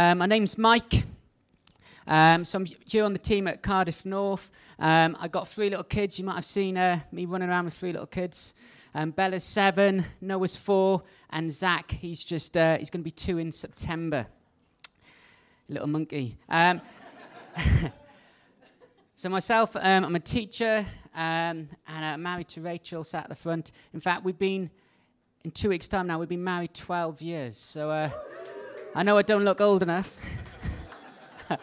Um, my name's Mike. Um, so I'm here on the team at Cardiff North. Um, I got three little kids. You might have seen uh, me running around with three little kids. Um, Bella's seven, Noah's four, and Zach, he's just uh, he's going to be two in September. Little monkey. Um, so myself, um, I'm a teacher, um, and I'm married to Rachel, sat at the front. In fact, we've been in two weeks' time now. We've been married 12 years. So uh, I know I don't look old enough.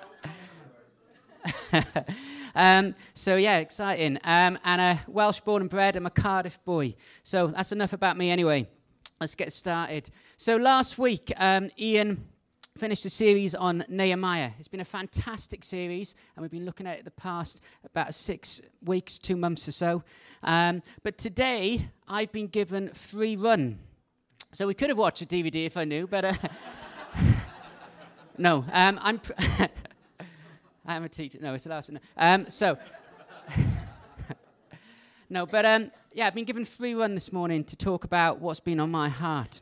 um, so yeah, exciting. Um, and a Welsh born and bred. I'm a Cardiff boy. So that's enough about me anyway. Let's get started. So last week, um, Ian finished a series on Nehemiah. It's been a fantastic series, and we've been looking at it the past about six weeks, two months or so. Um, but today, I've been given free run. So we could have watched a DVD if I knew, but uh, no, um, I'm. Pr- I'm a teacher. No, it's the last one. Um, so. no, but um, yeah, I've been given free run this morning to talk about what's been on my heart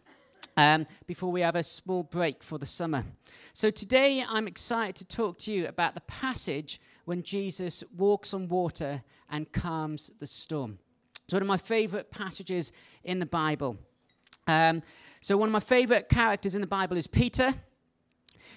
um, before we have a small break for the summer. So today I'm excited to talk to you about the passage when Jesus walks on water and calms the storm. It's one of my favorite passages in the Bible. Um, so, one of my favorite characters in the Bible is Peter.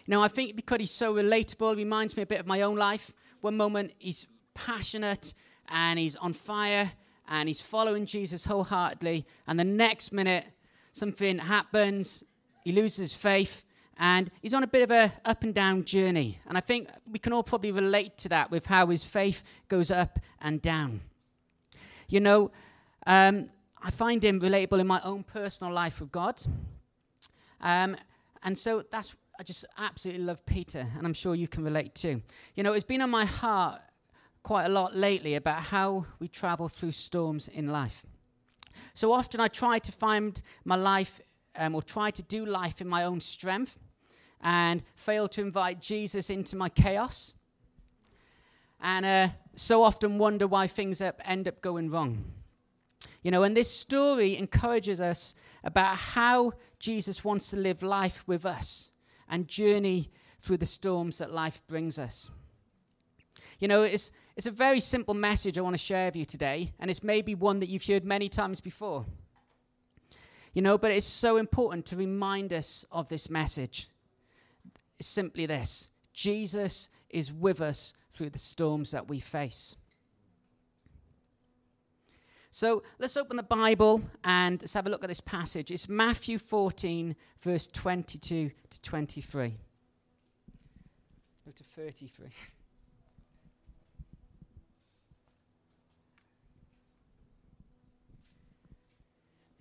Know, I think because he's so relatable, it reminds me a bit of my own life. One moment he's passionate and he's on fire and he's following Jesus wholeheartedly, and the next minute something happens, he loses faith, and he's on a bit of a up and down journey. And I think we can all probably relate to that with how his faith goes up and down. You know, um, I find him relatable in my own personal life with God. Um, and so that's I just absolutely love Peter, and I'm sure you can relate too. You know, it's been on my heart quite a lot lately about how we travel through storms in life. So often I try to find my life um, or try to do life in my own strength and fail to invite Jesus into my chaos. And uh, so often wonder why things up, end up going wrong. You know, and this story encourages us about how Jesus wants to live life with us and journey through the storms that life brings us. You know, it's, it's a very simple message I want to share with you today, and it's maybe one that you've heard many times before. You know, but it's so important to remind us of this message. It's simply this Jesus is with us through the storms that we face. So let's open the Bible and let's have a look at this passage. It's Matthew 14, verse 22 to 23. No, to 33.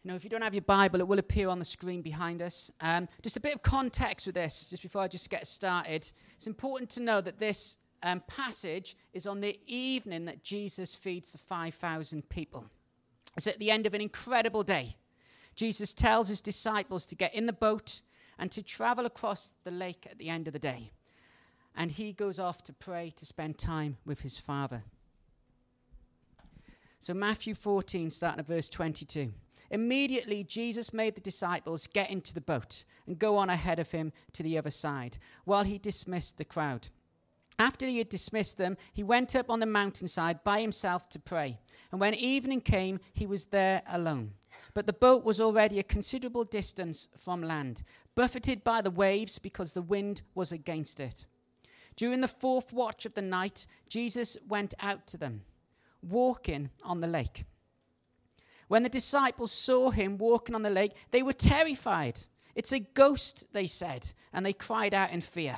You know, if you don't have your Bible, it will appear on the screen behind us. Um, just a bit of context with this, just before I just get started. It's important to know that this um, passage is on the evening that Jesus feeds the 5,000 people. It's at the end of an incredible day. Jesus tells his disciples to get in the boat and to travel across the lake at the end of the day. And he goes off to pray to spend time with his Father. So, Matthew 14, starting at verse 22. Immediately, Jesus made the disciples get into the boat and go on ahead of him to the other side, while he dismissed the crowd. After he had dismissed them, he went up on the mountainside by himself to pray. And when evening came, he was there alone. But the boat was already a considerable distance from land, buffeted by the waves because the wind was against it. During the fourth watch of the night, Jesus went out to them, walking on the lake. When the disciples saw him walking on the lake, they were terrified. It's a ghost, they said, and they cried out in fear.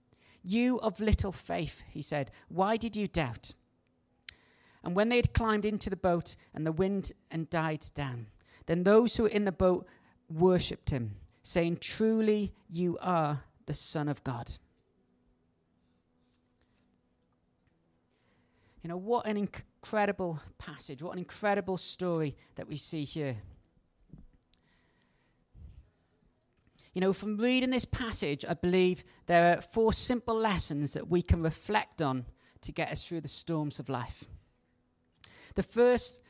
You of little faith, he said, why did you doubt? And when they had climbed into the boat, and the wind and died down, then those who were in the boat worshipped him, saying, Truly, you are the Son of God. You know, what an incredible passage, what an incredible story that we see here. You know, from reading this passage, I believe there are four simple lessons that we can reflect on to get us through the storms of life. The first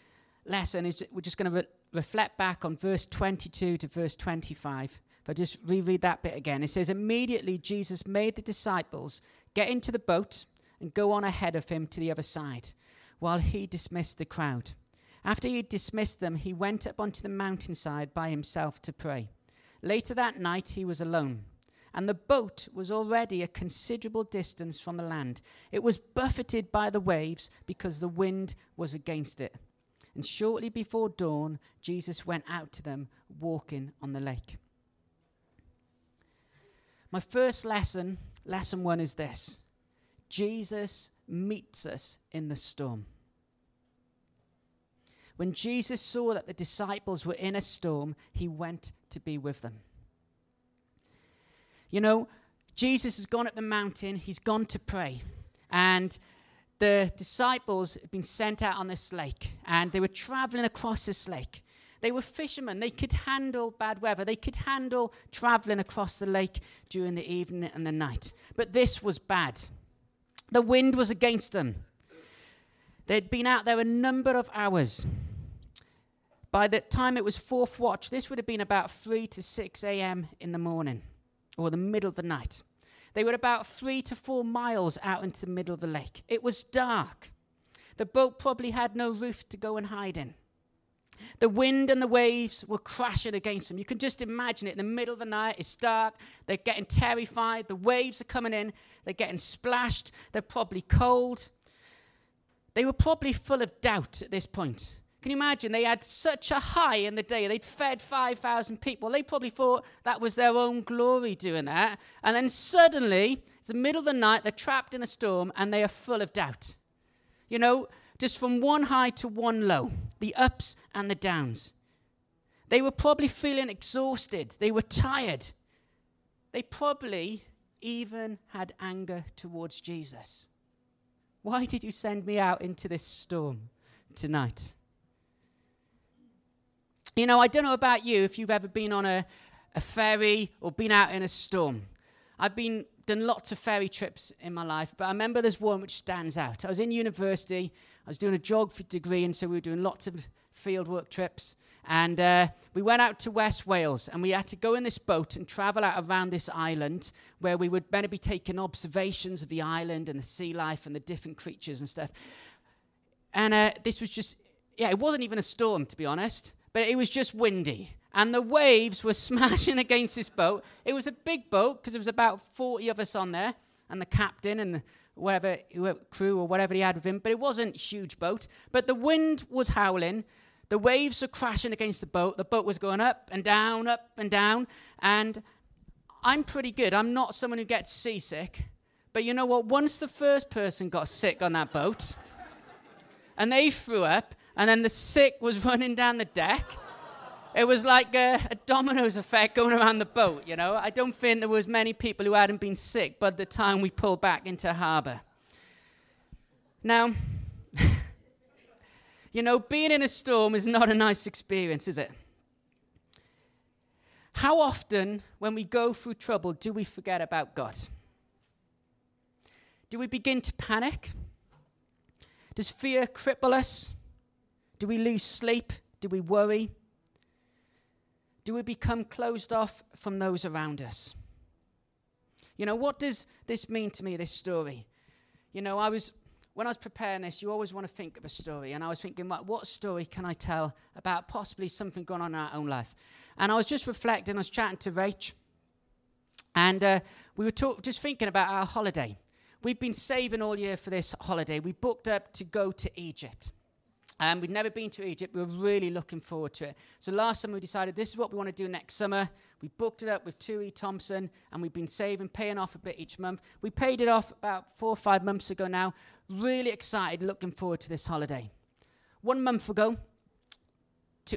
lesson is we're just going to re- reflect back on verse 22 to verse 25. If I just reread that bit again, it says, Immediately Jesus made the disciples get into the boat and go on ahead of him to the other side, while he dismissed the crowd. After he dismissed them, he went up onto the mountainside by himself to pray. Later that night, he was alone, and the boat was already a considerable distance from the land. It was buffeted by the waves because the wind was against it. And shortly before dawn, Jesus went out to them walking on the lake. My first lesson, lesson one, is this Jesus meets us in the storm. When Jesus saw that the disciples were in a storm, he went to be with them. You know, Jesus has gone up the mountain, he's gone to pray. And the disciples had been sent out on this lake, and they were traveling across this lake. They were fishermen. They could handle bad weather. They could handle traveling across the lake during the evening and the night. But this was bad. The wind was against them. They'd been out there a number of hours. By the time it was fourth watch, this would have been about 3 to 6 a.m. in the morning or the middle of the night. They were about three to four miles out into the middle of the lake. It was dark. The boat probably had no roof to go and hide in. The wind and the waves were crashing against them. You can just imagine it in the middle of the night. It's dark. They're getting terrified. The waves are coming in. They're getting splashed. They're probably cold. They were probably full of doubt at this point. Can you imagine? They had such a high in the day. They'd fed 5,000 people. They probably thought that was their own glory doing that. And then suddenly, it's the middle of the night, they're trapped in a storm and they are full of doubt. You know, just from one high to one low, the ups and the downs. They were probably feeling exhausted. They were tired. They probably even had anger towards Jesus. Why did you send me out into this storm tonight? You know, I don't know about you if you've ever been on a, a ferry or been out in a storm. I've been done lots of ferry trips in my life, but I remember there's one which stands out. I was in university, I was doing a geography degree, and so we were doing lots of fieldwork trips. And uh, we went out to West Wales, and we had to go in this boat and travel out around this island where we would better be taking observations of the island and the sea life and the different creatures and stuff. And uh, this was just, yeah, it wasn't even a storm, to be honest but it was just windy. And the waves were smashing against this boat. It was a big boat because there was about 40 of us on there, and the captain and the whatever crew or whatever he had with him. But it wasn't a huge boat. But the wind was howling. The waves were crashing against the boat. The boat was going up and down, up and down. And I'm pretty good. I'm not someone who gets seasick. But you know what? Once the first person got sick on that boat, and they threw up, and then the sick was running down the deck. It was like a, a, dominoes effect going around the boat, you know. I don't think there was many people who hadn't been sick by the time we pulled back into harbour. Now, you know, being in a storm is not a nice experience, is it? How often, when we go through trouble, do we forget about God? Do we begin to panic? Does fear cripple us? Do we lose sleep? Do we worry? Do we become closed off from those around us? You know, what does this mean to me, this story? You know, I was, when I was preparing this, you always want to think of a story. And I was thinking, what, what story can I tell about possibly something going on in our own life? And I was just reflecting, I was chatting to Rach, and uh, we were talk, just thinking about our holiday. We've been saving all year for this holiday. We booked up to go to Egypt. Um, we'd never been to Egypt. We were really looking forward to it. So last summer we decided this is what we want to do next summer. We booked it up with Tui Thomson, and we've been saving, paying off a bit each month. We paid it off about four or five months ago now. Really excited, looking forward to this holiday. One month ago,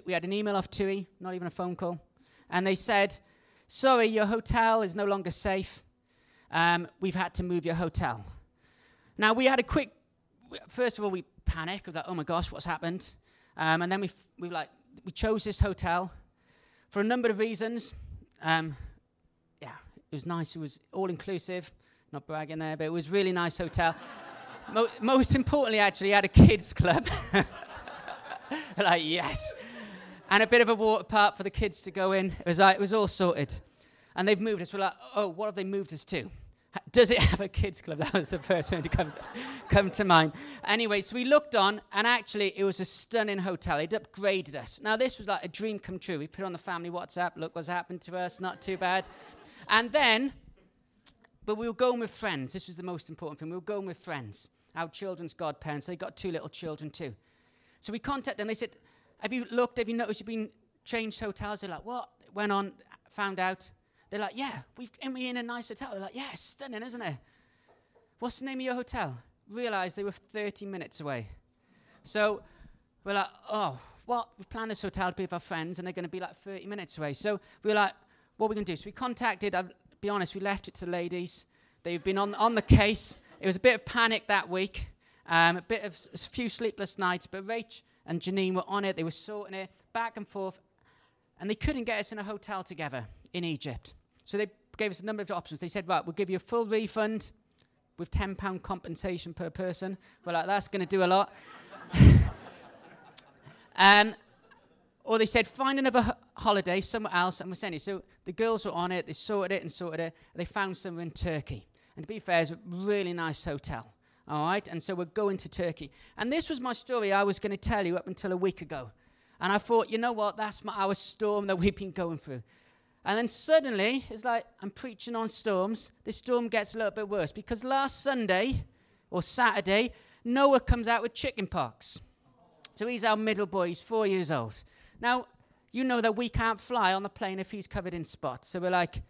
we had an email off Tui, not even a phone call, and they said, "Sorry, your hotel is no longer safe. um, we've had to move your hotel. Now, we had a quick, first of all, we panic. I was like, oh my gosh, what's happened? Um, and then we, f- we, like, we chose this hotel for a number of reasons. Um, yeah, it was nice. It was all inclusive. Not bragging there, but it was really nice hotel. Mo- most importantly, actually, had a kids club. like, yes. And a bit of a water park for the kids to go in. It was, like, it was all sorted. And they've moved us. We're like, oh, what have they moved us to? Does it have a kids club? That was the first one to come, come to mind. Anyway, so we looked on, and actually, it was a stunning hotel. It upgraded us. Now, this was like a dream come true. We put on the family WhatsApp. Look what's happened to us. Not too bad. And then, but we were going with friends. This was the most important thing. We were going with friends. Our children's godparents. They got two little children too. So we contacted them. They said, "Have you looked? Have you noticed you've been changed hotels?" They're like, "What?" Went on, found out. They're like, yeah, we've, and we in a nice hotel. They're like, yeah, it's stunning, isn't it? What's the name of your hotel? Realized they were 30 minutes away. So we're like, oh, what? We planned this hotel to be with our friends, and they're going to be like 30 minutes away. So we were like, what are we going to do? So we contacted, I'll be honest, we left it to the ladies. They've been on, on the case. It was a bit of panic that week, um, a bit of a few sleepless nights, but Rach and Janine were on it. They were sorting it back and forth, and they couldn't get us in a hotel together in Egypt. So they gave us a number of options. They said, right, we'll give you a full refund with £10 compensation per person. We're like, that's going to do a lot. um, or they said, find another ho- holiday somewhere else and we'll send you. So the girls were on it, they sorted it and sorted it. And they found somewhere in Turkey. And to be fair, it's a really nice hotel. All right, and so we're going to Turkey. And this was my story I was going to tell you up until a week ago. And I thought, you know what, that's my, our storm that we've been going through. And then suddenly, it's like I'm preaching on storms. This storm gets a little bit worse because last Sunday or Saturday, Noah comes out with chicken pox. So he's our middle boy, he's four years old. Now, you know that we can't fly on the plane if he's covered in spots. So we're like,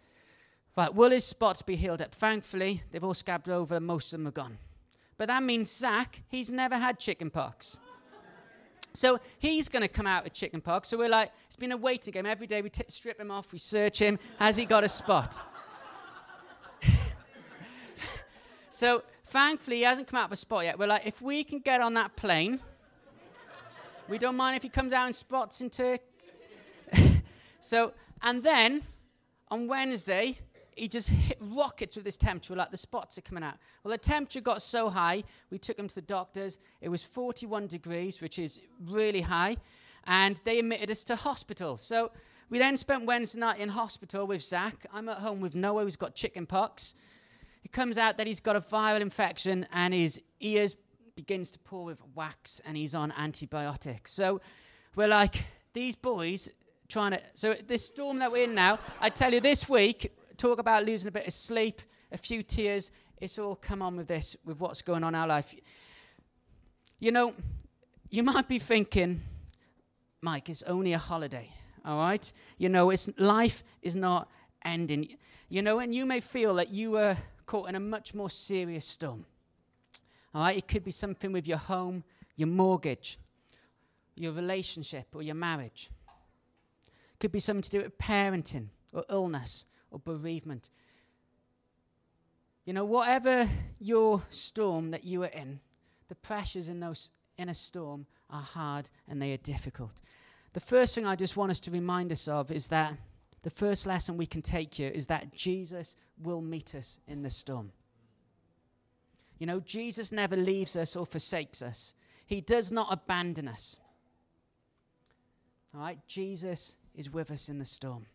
right, will his spots be healed up? Thankfully, they've all scabbed over, most of them are gone. But that means Zach, he's never had chicken pox. So he's going to come out of chicken pox. So we're like, it's been a waiting game. Every day we t- strip him off, we search him. Has he got a spot? so thankfully, he hasn't come out of a spot yet. We're like, if we can get on that plane, we don't mind if he comes out in spots in Turkey. so, and then on Wednesday, he just hit rockets with this temperature, like the spots are coming out. Well, the temperature got so high, we took him to the doctors. It was 41 degrees, which is really high, and they admitted us to hospital. So we then spent Wednesday night in hospital with Zach. I'm at home with Noah, who's got chicken pox. It comes out that he's got a viral infection, and his ears begins to pour with wax, and he's on antibiotics. So we're like, these boys trying to. So this storm that we're in now, I tell you, this week talk about losing a bit of sleep, a few tears. It's all come on with this, with what's going on in our life. You know, you might be thinking, Mike, it's only a holiday, all right? You know, it's, life is not ending. You know, and you may feel that you were caught in a much more serious storm. All right? It could be something with your home, your mortgage, your relationship, or your marriage. It could be something to do with parenting or illness or bereavement. You know, whatever your storm that you are in, the pressures in those in a storm are hard and they are difficult. The first thing I just want us to remind us of is that the first lesson we can take here is that Jesus will meet us in the storm. You know, Jesus never leaves us or forsakes us. He does not abandon us. All right, Jesus is with us in the storm.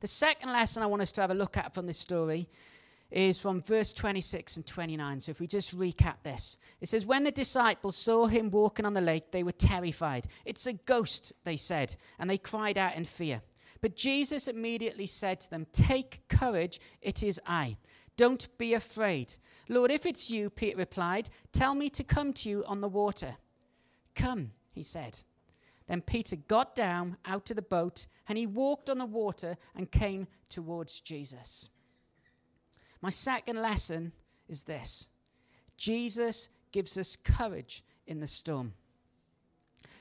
The second lesson I want us to have a look at from this story is from verse 26 and 29. So if we just recap this, it says, When the disciples saw him walking on the lake, they were terrified. It's a ghost, they said, and they cried out in fear. But Jesus immediately said to them, Take courage, it is I. Don't be afraid. Lord, if it's you, Peter replied, tell me to come to you on the water. Come, he said. Then Peter got down out of the boat and he walked on the water and came towards Jesus. My second lesson is this Jesus gives us courage in the storm.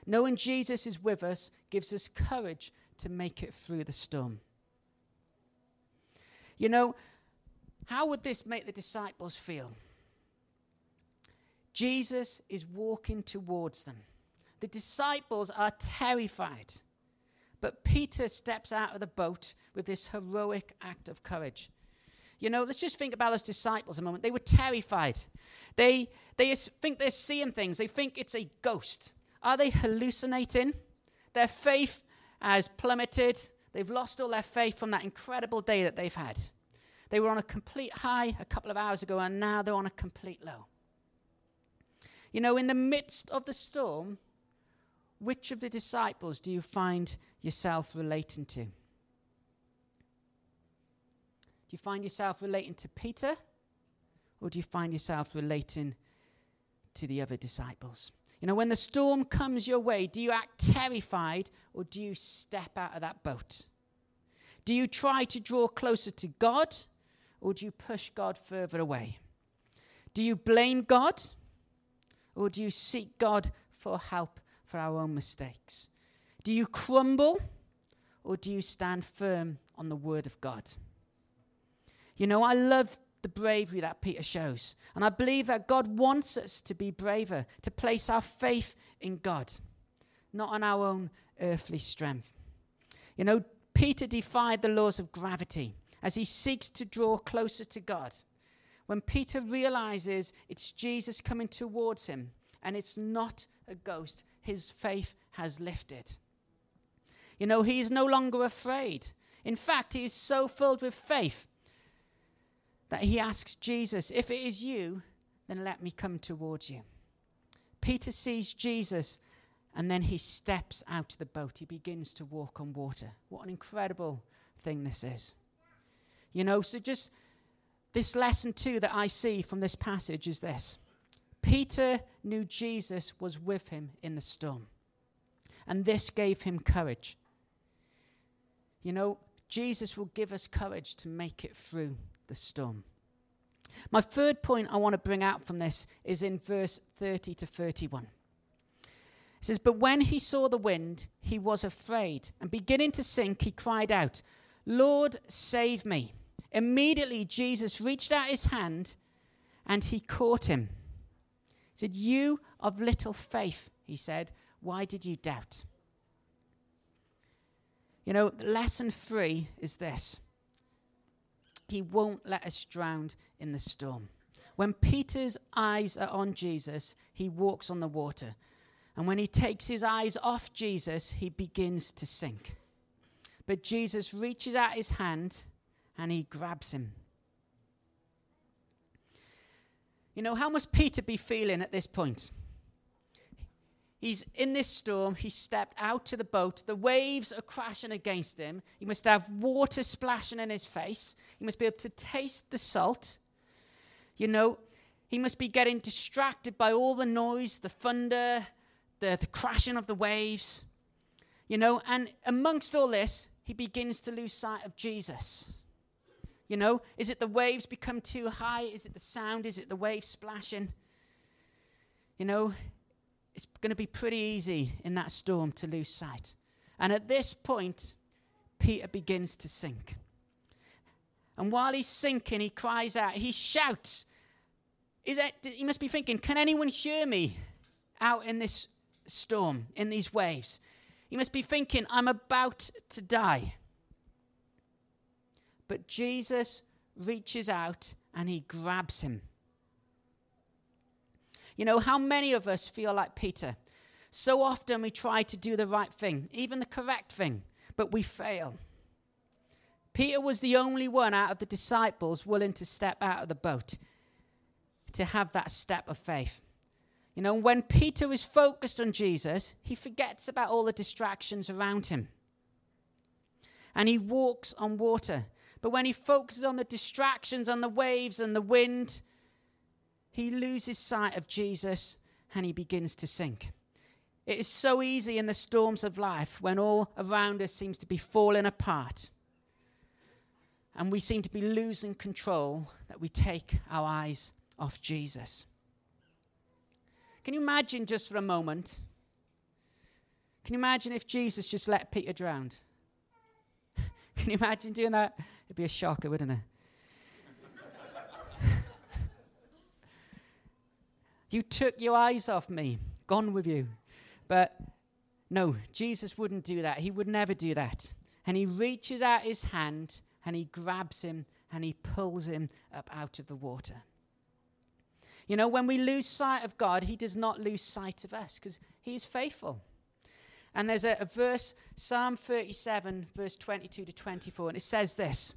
Knowing Jesus is with us gives us courage to make it through the storm. You know, How would this make the disciples feel? Jesus is walking towards them. The disciples are terrified. But Peter steps out of the boat with this heroic act of courage. You know, let's just think about those disciples a moment. They were terrified. They, they think they're seeing things, they think it's a ghost. Are they hallucinating? Their faith has plummeted. They've lost all their faith from that incredible day that they've had. They were on a complete high a couple of hours ago, and now they're on a complete low. You know, in the midst of the storm, which of the disciples do you find yourself relating to? Do you find yourself relating to Peter? Or do you find yourself relating to the other disciples? You know, when the storm comes your way, do you act terrified or do you step out of that boat? Do you try to draw closer to God or do you push God further away? Do you blame God or do you seek God for help for our own mistakes? Do you crumble or do you stand firm on the word of God? You know, I love the bravery that Peter shows. And I believe that God wants us to be braver, to place our faith in God, not on our own earthly strength. You know, Peter defied the laws of gravity as he seeks to draw closer to God. When Peter realizes it's Jesus coming towards him and it's not a ghost, his faith has lifted. You know, he is no longer afraid. In fact, he is so filled with faith that he asks Jesus, If it is you, then let me come towards you. Peter sees Jesus and then he steps out of the boat. He begins to walk on water. What an incredible thing this is. You know, so just this lesson too that I see from this passage is this Peter knew Jesus was with him in the storm, and this gave him courage. You know, Jesus will give us courage to make it through the storm. My third point I want to bring out from this is in verse 30 to 31. It says, But when he saw the wind, he was afraid, and beginning to sink, he cried out, Lord, save me. Immediately, Jesus reached out his hand and he caught him. Said, You of little faith, he said, why did you doubt? You know, lesson three is this he won't let us drown in the storm. When Peter's eyes are on Jesus, he walks on the water. And when he takes his eyes off Jesus, he begins to sink. But Jesus reaches out his hand and he grabs him. You know, how must Peter be feeling at this point? He's in this storm. He stepped out to the boat. The waves are crashing against him. He must have water splashing in his face. He must be able to taste the salt. You know, he must be getting distracted by all the noise, the thunder, the, the crashing of the waves. You know, and amongst all this, he begins to lose sight of Jesus. You know, is it the waves become too high? Is it the sound? Is it the waves splashing? You know, it's going to be pretty easy in that storm to lose sight. And at this point, Peter begins to sink. And while he's sinking, he cries out, he shouts. Is that, he must be thinking, can anyone hear me out in this storm, in these waves? He must be thinking, I'm about to die. But Jesus reaches out and he grabs him. You know, how many of us feel like Peter? So often we try to do the right thing, even the correct thing, but we fail. Peter was the only one out of the disciples willing to step out of the boat, to have that step of faith. You know, when Peter is focused on Jesus, he forgets about all the distractions around him. And he walks on water. But when he focuses on the distractions, on the waves and the wind, he loses sight of Jesus and he begins to sink. It is so easy in the storms of life when all around us seems to be falling apart and we seem to be losing control that we take our eyes off Jesus. Can you imagine just for a moment? Can you imagine if Jesus just let Peter drown? Can you imagine doing that? It'd be a shocker, wouldn't it? you took your eyes off me. Gone with you. But no, Jesus wouldn't do that. He would never do that. And he reaches out his hand and he grabs him and he pulls him up out of the water. You know, when we lose sight of God, he does not lose sight of us because he is faithful. And there's a, a, verse, Psalm 37, verse 22 to 24, and it says this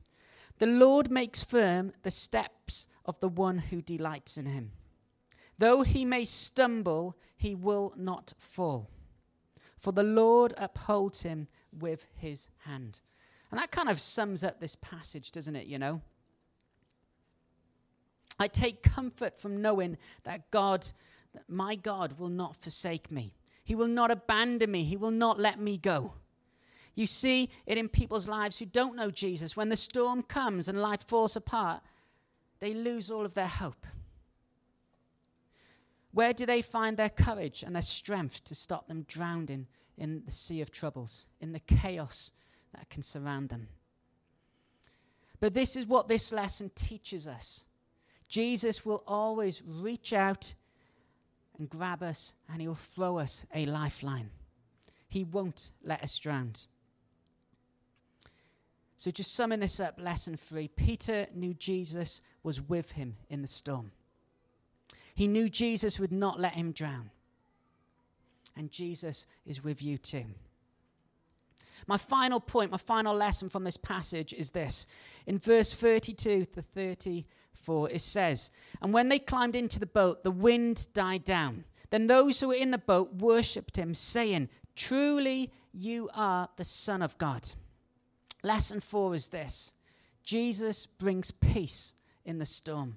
the Lord makes firm the steps of the one who delights in him. Though he may stumble, he will not fall. For the Lord upholds him with his hand. And that kind of sums up this passage, doesn't it? You know? I take comfort from knowing that God, that my God, will not forsake me. He will not abandon me. He will not let me go. You see it in people's lives who don't know Jesus. When the storm comes and life falls apart, they lose all of their hope. Where do they find their courage and their strength to stop them drowning in the sea of troubles, in the chaos that can surround them? But this is what this lesson teaches us Jesus will always reach out and grab us, and He will throw us a lifeline. He won't let us drown. So, just summing this up, lesson three Peter knew Jesus was with him in the storm. He knew Jesus would not let him drown. And Jesus is with you too. My final point, my final lesson from this passage is this. In verse 32 to 34, it says, And when they climbed into the boat, the wind died down. Then those who were in the boat worshipped him, saying, Truly you are the Son of God. Lesson four is this Jesus brings peace in the storm.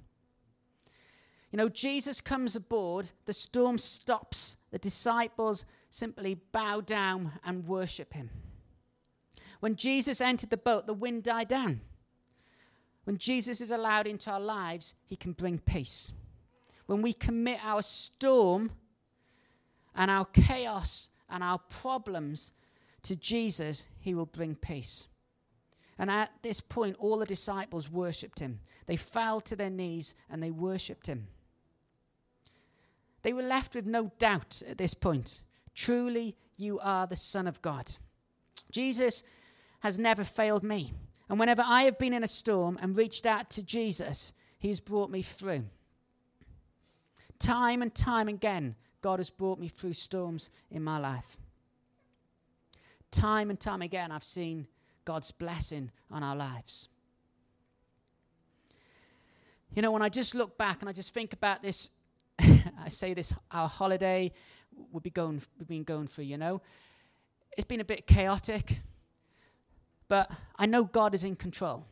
You know, Jesus comes aboard, the storm stops, the disciples simply bow down and worship him. When Jesus entered the boat, the wind died down. When Jesus is allowed into our lives, he can bring peace. When we commit our storm and our chaos and our problems to Jesus, he will bring peace. And at this point, all the disciples worshipped him. They fell to their knees and they worshipped him. They were left with no doubt at this point. Truly, you are the Son of God. Jesus has never failed me. And whenever I have been in a storm and reached out to Jesus, he has brought me through. Time and time again, God has brought me through storms in my life. Time and time again, I've seen God's blessing on our lives. You know, when I just look back and I just think about this, I say this, our holiday we'll be going, we've been going through, you know. It's been a bit chaotic, but I know God is in control.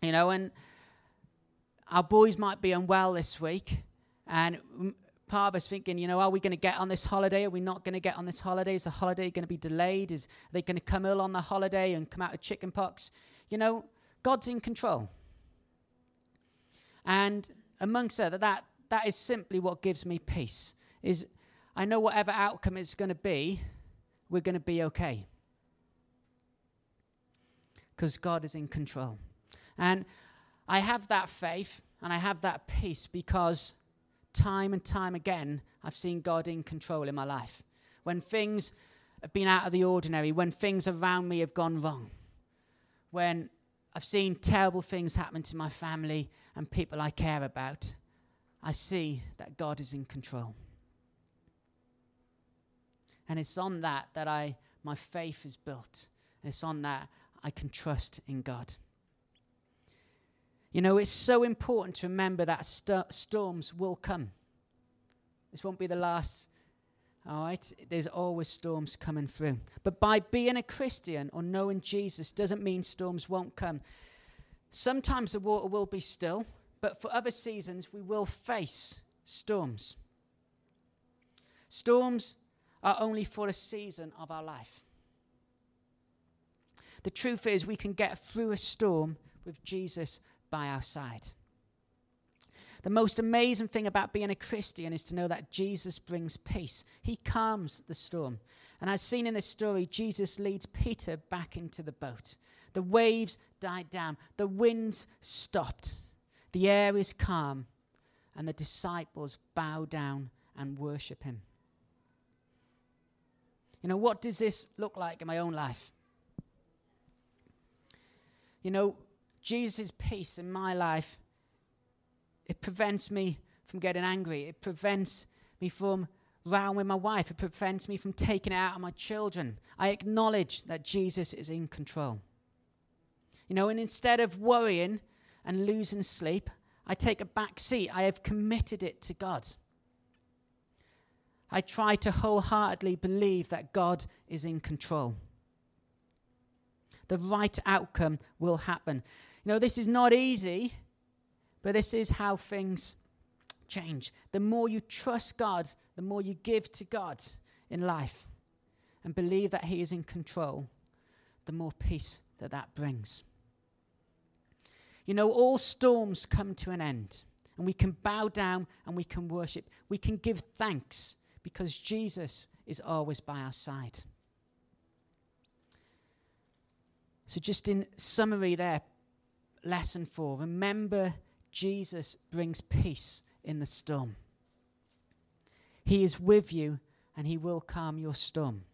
You know, and our boys might be unwell this week, and part of us thinking, you know, are we going to get on this holiday? Are we not going to get on this holiday? Is the holiday going to be delayed? Is they going to come ill on the holiday and come out of chicken pox? You know, God's in control. And amongst that, that that is simply what gives me peace. Is I know whatever outcome it's going to be, we're going to be okay. Because God is in control. And I have that faith and I have that peace because time and time again, I've seen God in control in my life. When things have been out of the ordinary, when things around me have gone wrong, when I've seen terrible things happen to my family and people I care about, I see that God is in control. And it's on that that I my faith is built. It's on that I can trust in God. You know, it's so important to remember that st- storms will come. This won't be the last. All right? There's always storms coming through. But by being a Christian or knowing Jesus doesn't mean storms won't come. Sometimes the water will be still, but for other seasons, we will face storms. Storms are only for a season of our life. The truth is, we can get through a storm with Jesus by our side. The most amazing thing about being a Christian is to know that Jesus brings peace. He calms the storm. And as seen in this story, Jesus leads Peter back into the boat. The waves died down, the winds stopped, the air is calm, and the disciples bow down and worship him. You know, what does this look like in my own life? You know, Jesus' peace in my life, it prevents me from getting angry. It prevents me from rowing with my wife. It prevents me from taking it out on my children. I acknowledge that Jesus is in control. You know, and instead of worrying and losing sleep, I take a back seat. I have committed it to God. I try to wholeheartedly believe that God is in control. The right outcome will happen. You know, this is not easy, but this is how things change. The more you trust God, the more you give to God in life and believe that He is in control, the more peace that that brings. You know, all storms come to an end, and we can bow down and we can worship. We can give thanks because Jesus is always by our side. So, just in summary, there, lesson four remember Jesus brings peace in the storm. He is with you and he will calm your storm.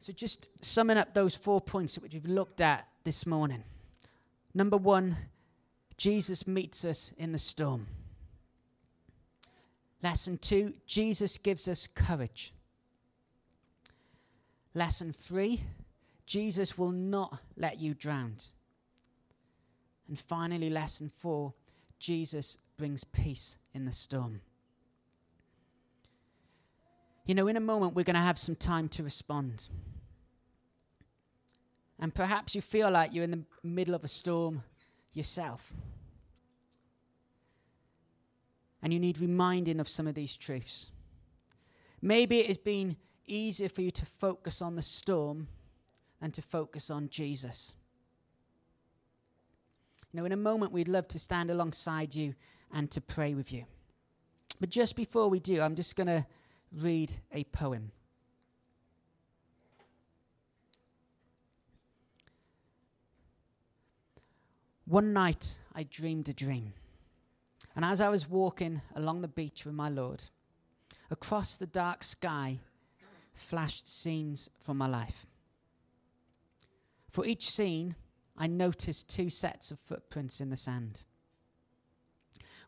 So, just summing up those four points which we've looked at this morning. Number one, Jesus meets us in the storm. Lesson two, Jesus gives us courage. Lesson three, Jesus will not let you drown. And finally, lesson four, Jesus brings peace in the storm. You know, in a moment, we're going to have some time to respond. And perhaps you feel like you're in the middle of a storm yourself. And you need reminding of some of these truths. Maybe it has been easier for you to focus on the storm than to focus on Jesus. You know, in a moment, we'd love to stand alongside you and to pray with you. But just before we do, I'm just going to read a poem. One night I dreamed a dream. And as I was walking along the beach with my Lord, across the dark sky flashed scenes from my life. For each scene, I noticed two sets of footprints in the sand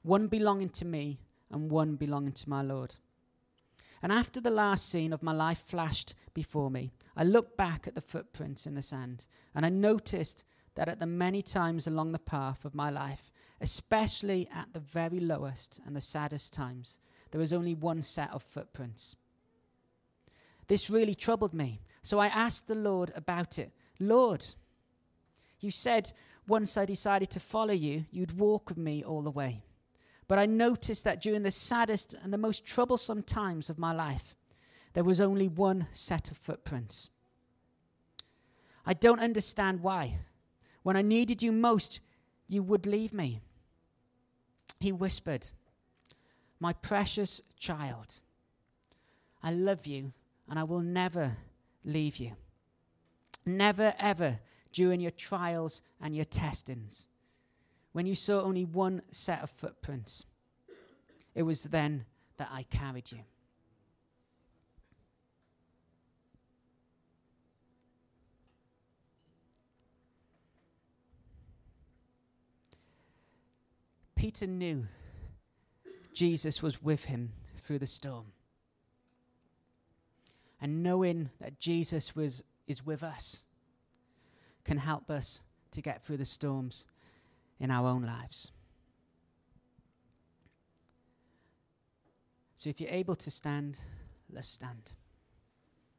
one belonging to me and one belonging to my Lord. And after the last scene of my life flashed before me, I looked back at the footprints in the sand and I noticed that at the many times along the path of my life, especially at the very lowest and the saddest times, there was only one set of footprints. This really troubled me, so I asked the Lord about it. Lord, you said once I decided to follow you, you'd walk with me all the way. But I noticed that during the saddest and the most troublesome times of my life, there was only one set of footprints. I don't understand why. When I needed you most, you would leave me. He whispered, My precious child, I love you and I will never leave you. Never, ever during your trials and your testings. When you saw only one set of footprints, it was then that I carried you. Peter knew Jesus was with him through the storm. And knowing that Jesus was, is with us can help us to get through the storms in our own lives. So if you're able to stand, let's stand.